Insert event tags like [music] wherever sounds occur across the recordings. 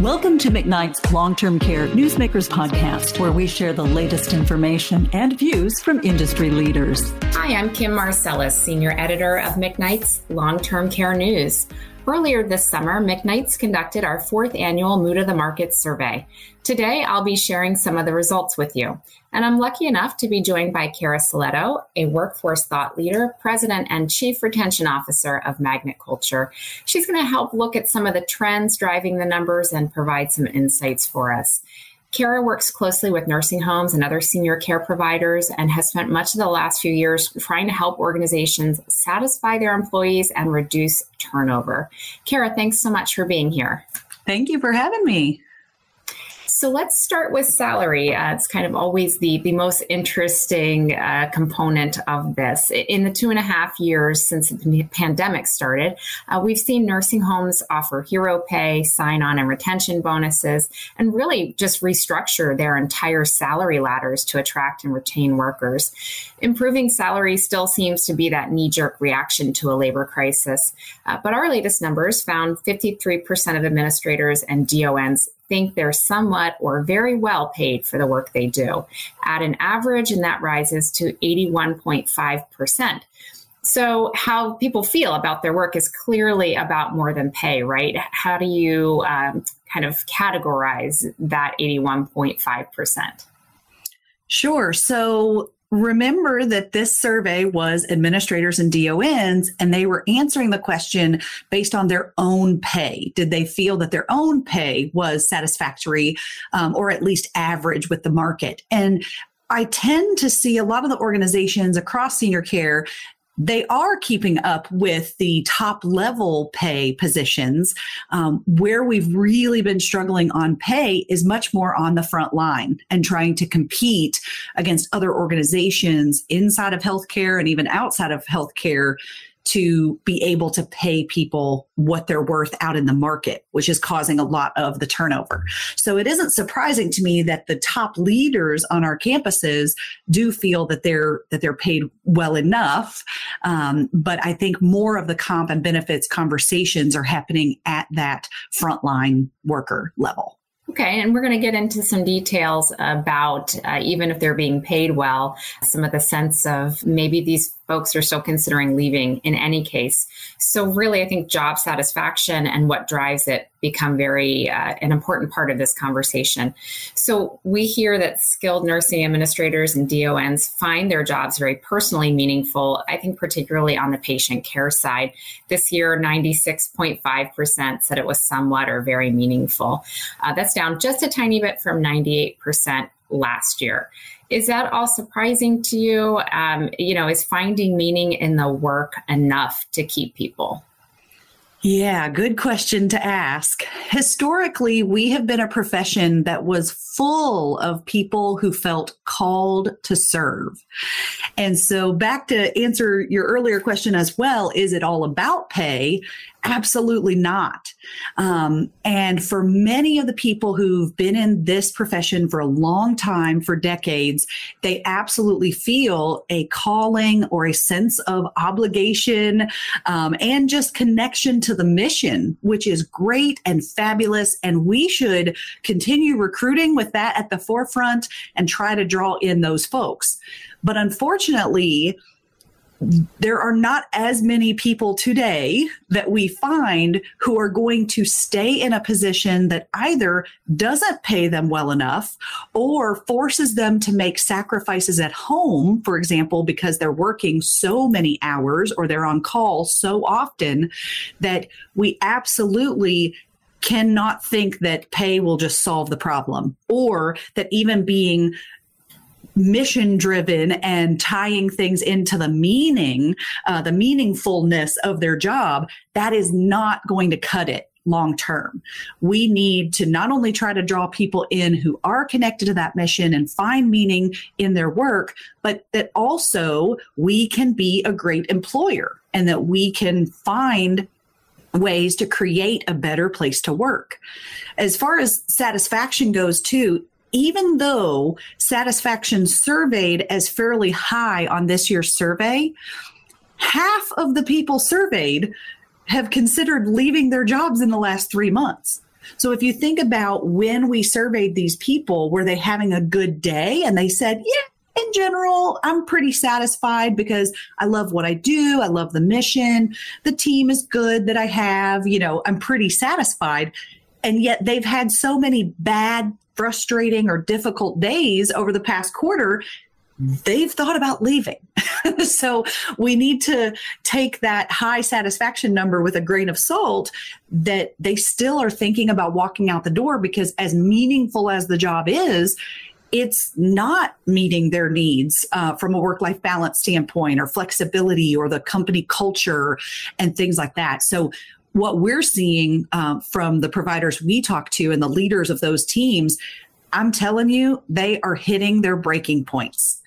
Welcome to McKnight's Long Term Care Newsmakers podcast, where we share the latest information and views from industry leaders. Hi, I'm Kim Marselas, Senior Editor of McKnight's Long Term Care News. Earlier this summer, McKnight's conducted our fourth annual Mood of the Market survey. Today, I'll be sharing some of the results with you. And I'm lucky enough to be joined by Kara Soletto, a workforce thought leader, president, and chief retention officer of Magnet Culture. She's going to help look at some of the trends driving the numbers and provide some insights for us. Kara works closely with nursing homes and other senior care providers and has spent much of the last few years trying to help organizations satisfy their employees and reduce turnover. Kara, thanks so much for being here. Thank you for having me. So let's start with salary. Uh, it's kind of always the, the most interesting uh, component of this. In the two and a half years since the pandemic started, uh, we've seen nursing homes offer hero pay, sign on and retention bonuses, and really just restructure their entire salary ladders to attract and retain workers. Improving salary still seems to be that knee jerk reaction to a labor crisis. Uh, but our latest numbers found 53% of administrators and DONs think they're somewhat or very well paid for the work they do at an average, and that rises to 81.5%. So, how people feel about their work is clearly about more than pay, right? How do you um, kind of categorize that 81.5%? Sure. So, remember that this survey was administrators and DONs, and they were answering the question based on their own pay. Did they feel that their own pay was satisfactory um, or at least average with the market? And I tend to see a lot of the organizations across senior care they are keeping up with the top level pay positions. Um, where we've really been struggling on pay is much more on the front line and trying to compete against other organizations inside of healthcare and even outside of healthcare to be able to pay people what they're worth out in the market, which is causing a lot of the turnover. So it isn't surprising to me that the top leaders on our campuses do feel that they're that they're paid well enough. Um, but I think more of the comp and benefits conversations are happening at that frontline worker level. Okay, and we're going to get into some details about uh, even if they're being paid well, some of the sense of maybe these folks are still considering leaving in any case. So, really, I think job satisfaction and what drives it become very uh, an important part of this conversation. So, we hear that skilled nursing administrators and DONs find their jobs very personally meaningful. I think, particularly on the patient care side. This year, 96.5% said it was somewhat or very meaningful. Uh, that's down just a tiny bit from 98% last year. Is that all surprising to you? Um, you know, is finding meaning in the work enough to keep people? Yeah, good question to ask. Historically, we have been a profession that was full of people who felt called to serve. And so, back to answer your earlier question as well is it all about pay? Absolutely not. Um, and for many of the people who've been in this profession for a long time, for decades, they absolutely feel a calling or a sense of obligation um, and just connection to the mission, which is great and fabulous. And we should continue recruiting with that at the forefront and try to draw in those folks. But unfortunately, there are not as many people today that we find who are going to stay in a position that either doesn't pay them well enough or forces them to make sacrifices at home, for example, because they're working so many hours or they're on call so often that we absolutely cannot think that pay will just solve the problem or that even being mission driven and tying things into the meaning, uh, the meaningfulness of their job, that is not going to cut it long term. We need to not only try to draw people in who are connected to that mission and find meaning in their work, but that also we can be a great employer and that we can find ways to create a better place to work. As far as satisfaction goes, too, even though satisfaction surveyed as fairly high on this year's survey, half of the people surveyed have considered leaving their jobs in the last three months. So if you think about when we surveyed these people, were they having a good day? And they said, yeah, in general, I'm pretty satisfied because I love what I do. I love the mission. The team is good that I have. You know, I'm pretty satisfied. And yet they've had so many bad, frustrating, or difficult days over the past quarter they've thought about leaving. [laughs] so we need to take that high satisfaction number with a grain of salt that they still are thinking about walking out the door because as meaningful as the job is, it's not meeting their needs uh, from a work life balance standpoint or flexibility or the company culture and things like that. So what we're seeing uh, from the providers we talk to and the leaders of those teams, I'm telling you, they are hitting their breaking points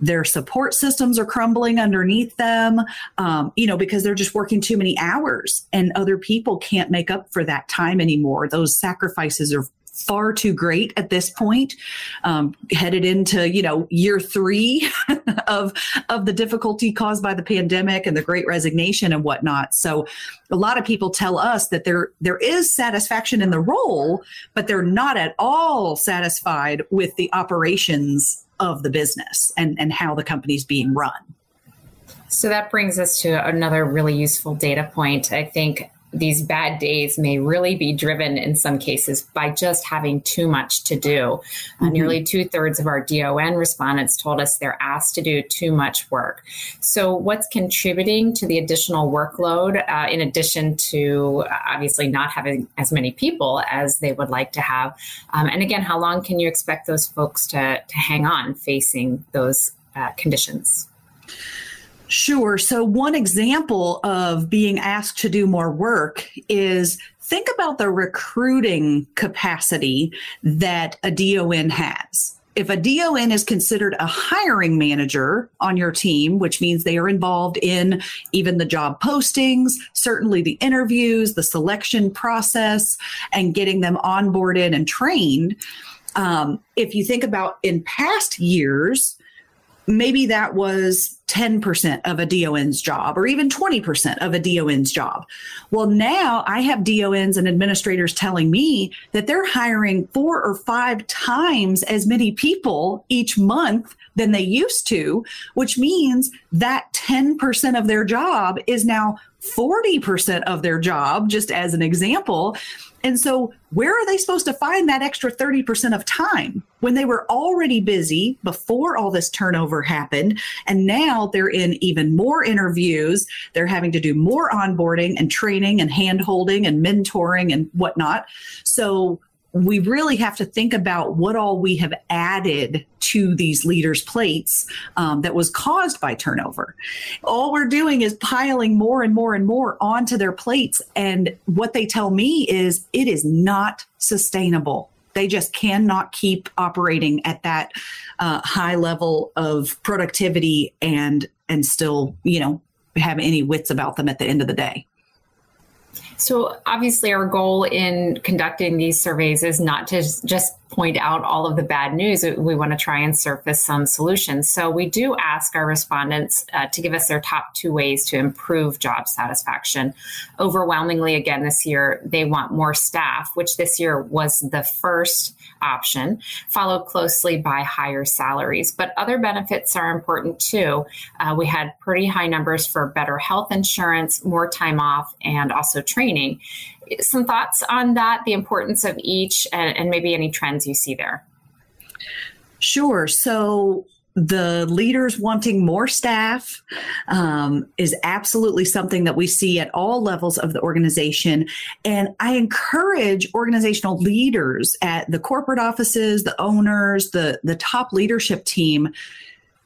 their support systems are crumbling underneath them, um, you know, because they're just working too many hours and other people can't make up for that time anymore. Those sacrifices are far too great at this point um, headed into you know year three [laughs] of of the difficulty caused by the pandemic and the great resignation and whatnot so a lot of people tell us that there there is satisfaction in the role but they're not at all satisfied with the operations of the business and, and how the company's being run. So that brings us to another really useful data point. I think these bad days may really be driven in some cases by just having too much to do. Uh, mm-hmm. Uh, nearly two thirds of our DON respondents told us they're asked to do too much work. So, what's contributing to the additional workload, uh, in addition to uh, obviously not having as many people as they would like to have? Um, and again, how long can you expect those folks to, to hang on facing those uh, conditions? Sure. So, one example of being asked to do more work is think about the recruiting capacity that a DON has. If a DON is considered a hiring manager on your team, which means they are involved in even the job postings, certainly the interviews, the selection process, and getting them onboarded and trained. Um, if you think about in past years, maybe that was 10% of a DON's job or even 20% of a DON's job. Well, now I have DONs and administrators telling me that they're hiring four or five times as many people each month than they used to, which means that 10% of their job is now 40% of their job, just as an example. And so, where are they supposed to find that extra 30% of time when they were already busy before all this turnover happened? And now they're in even more interviews. They're having to do more onboarding and training and hand holding and mentoring and whatnot. So, we really have to think about what all we have added to these leaders' plates um, that was caused by turnover. All we're doing is piling more and more and more onto their plates. And what they tell me is it is not sustainable. They just cannot keep operating at that uh, high level of productivity and and still, you know, have any wits about them at the end of the day. So, obviously, our goal in conducting these surveys is not to just point out all of the bad news. We want to try and surface some solutions. So, we do ask our respondents uh, to give us their top two ways to improve job satisfaction. Overwhelmingly, again, this year, they want more staff, which this year was the first option, followed closely by higher salaries. But other benefits are important too. Uh, we had pretty high numbers for better health insurance, more time off, and also training. Some thoughts on that, the importance of each, and, and maybe any trends you see there? Sure. So the leaders wanting more staff um, is absolutely something that we see at all levels of the organization. And I encourage organizational leaders at the corporate offices, the owners, the, the top leadership team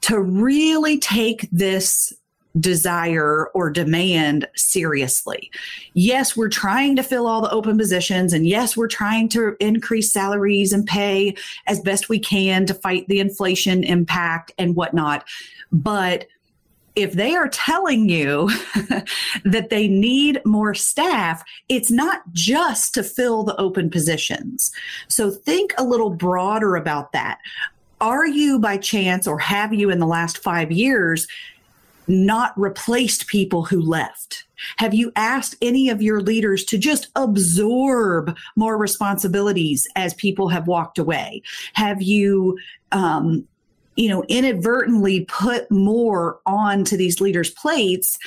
to really take this desire or demand seriously. Yes, we're trying to fill all the open positions, and yes, we're trying to increase salaries and pay as best we can to fight the inflation impact and whatnot. But if they are telling you [laughs] that they need more staff, it's not just to fill the open positions. So think a little broader about that. Are you by chance, or have you in the last five years, not replaced people who left? Have you asked any of your leaders to just absorb more responsibilities as people have walked away? Have you, um, you know, inadvertently put more onto these leaders' plates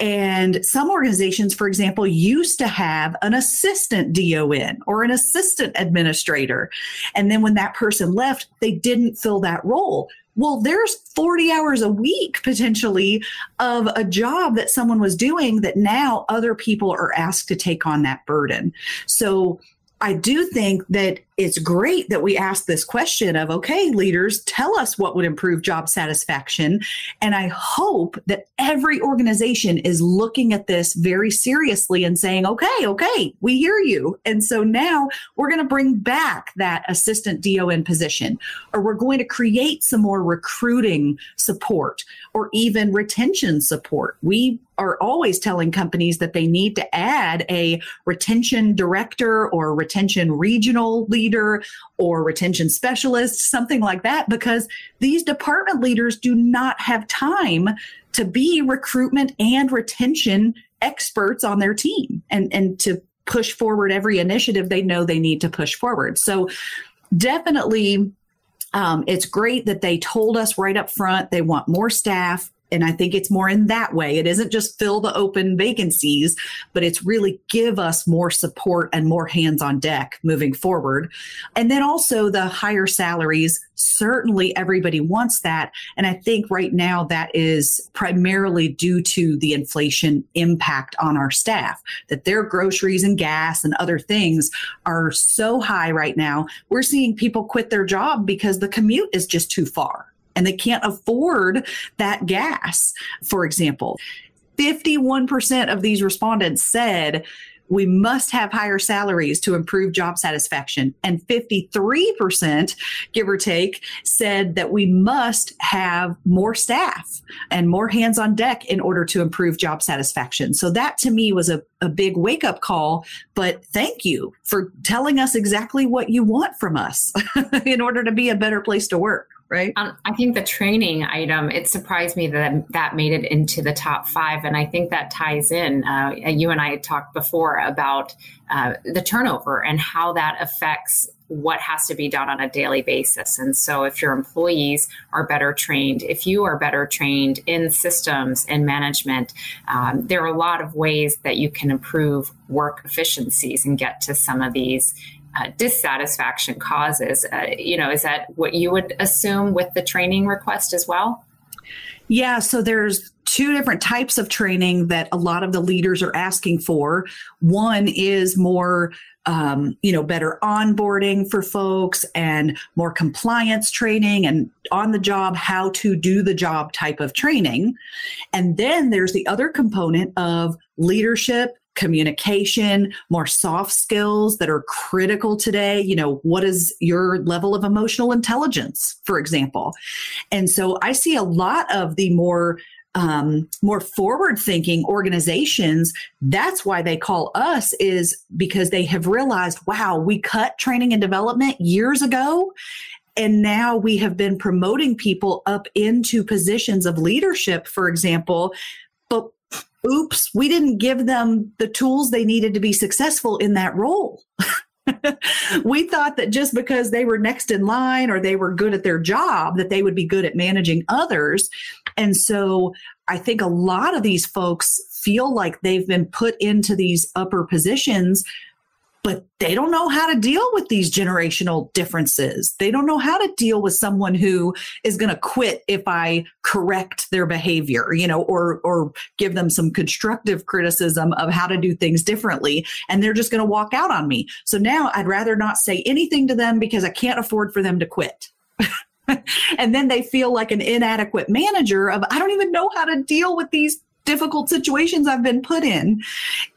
and some organizations, for example, used to have an assistant DON or an assistant administrator. And then when that person left, they didn't fill that role. Well, there's 40 hours a week potentially of a job that someone was doing that now other people are asked to take on that burden. So I do think that it's great that we ask this question of, okay, leaders, tell us what would improve job satisfaction. And I hope that every organization is looking at this very seriously and saying, okay, okay, we hear you. And so now we're going to bring back that assistant DON position, or we're going to create some more recruiting support or even retention support. We are always telling companies that they need to add a retention director or retention regional leader leader or retention specialist, something like that, because these department leaders do not have time to be recruitment and retention experts on their team and, and to push forward every initiative they know they need to push forward. So definitely um, it's great that they told us right up front they want more staff and I think it's more in that way. It isn't just fill the open vacancies, but it's really give us more support and more hands on deck moving forward. And then also the higher salaries. Certainly everybody wants that. And I think right now that is primarily due to the inflation impact on our staff, that their groceries and gas and other things are so high right now. We're seeing people quit their job because the commute is just too far and they can't afford that gas, for example. 51% of these respondents said we must have higher salaries to improve job satisfaction. And 53%, give or take, said that we must have more staff and more hands on deck in order to improve job satisfaction. So that to me was a, a big wake up call. But thank you for telling us exactly what you want from us [laughs] in order to be a better place to work right? Um, I think the training item, it surprised me that that made it into the top five. And I think that ties in. Uh, you and I had talked before about uh, the turnover and how that affects what has to be done on a daily basis. And so, if your employees are better trained, if you are better trained in systems and management, um, there are a lot of ways that you can improve work efficiencies and get to some of these uh, dissatisfaction causes. Uh, you know, is that what you would assume with the training request as well? Yeah, so there's two different types of training that a lot of the leaders are asking for. One is more, um, you know, better onboarding for folks and more compliance training and on the job, how to do the job type of training. And then there's the other component of leadership communication, more soft skills that are critical today. You know, what is your level of emotional intelligence, for example? And so I see a lot of the more um, more forward thinking organizations that's why they call us is because they have realized wow we cut training and development years ago and now we have been promoting people up into positions of leadership for example oops, we didn't give them the tools they needed to be successful in that role. [laughs] we thought that just because they were next in line or they were good at their job that they would be good at managing others and so i think a lot of these folks feel like they've been put into these upper positions but they don't know how to deal with these generational differences. They don't know how to deal with someone who is going to quit if I correct their behavior, you know, or or give them some constructive criticism of how to do things differently and they're just going to walk out on me. So now I'd rather not say anything to them because I can't afford for them to quit. [laughs] and then they feel like an inadequate manager of I don't even know how to deal with these difficult situations I've been put in.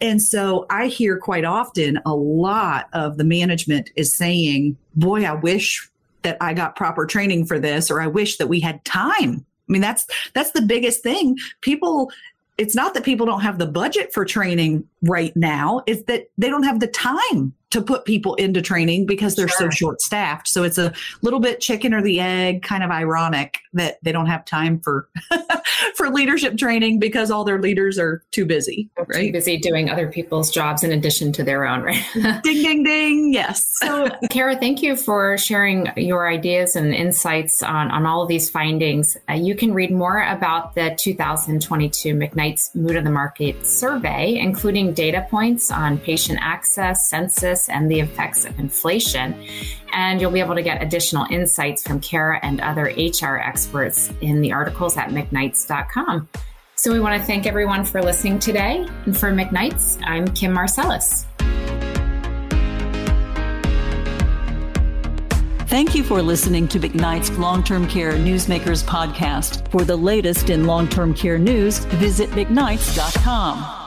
And so I hear quite often a lot of the management is saying, boy, I wish that I got proper training for this, or I wish that we had time. I mean, that's, that's the biggest thing. People, it's not that people don't have the budget for training right now. It's that they don't have the time to put people into training because they're sure. so short staffed. So it's a little bit chicken or the egg, kind of ironic that they don't have time for [laughs] for leadership training because all their leaders are too busy, right? Too busy doing other people's jobs in addition to their own, right? [laughs] ding ding ding. Yes. so Kara, thank you for sharing your ideas and insights on, on all of these findings. Uh, you can read more about the 2022 McKnight's Mood of the Market survey, including data points on patient access, census, and the effects of inflation. And you'll be able to get additional insights from Kara and other HR experts in the articles at McKnights.com. So we want to thank everyone for listening today. And for McKnights, I'm Kim Marselas. Thank you for listening to McKnight's Long Term Care Newsmakers podcast. For the latest in long term care news, visit McKnights.com.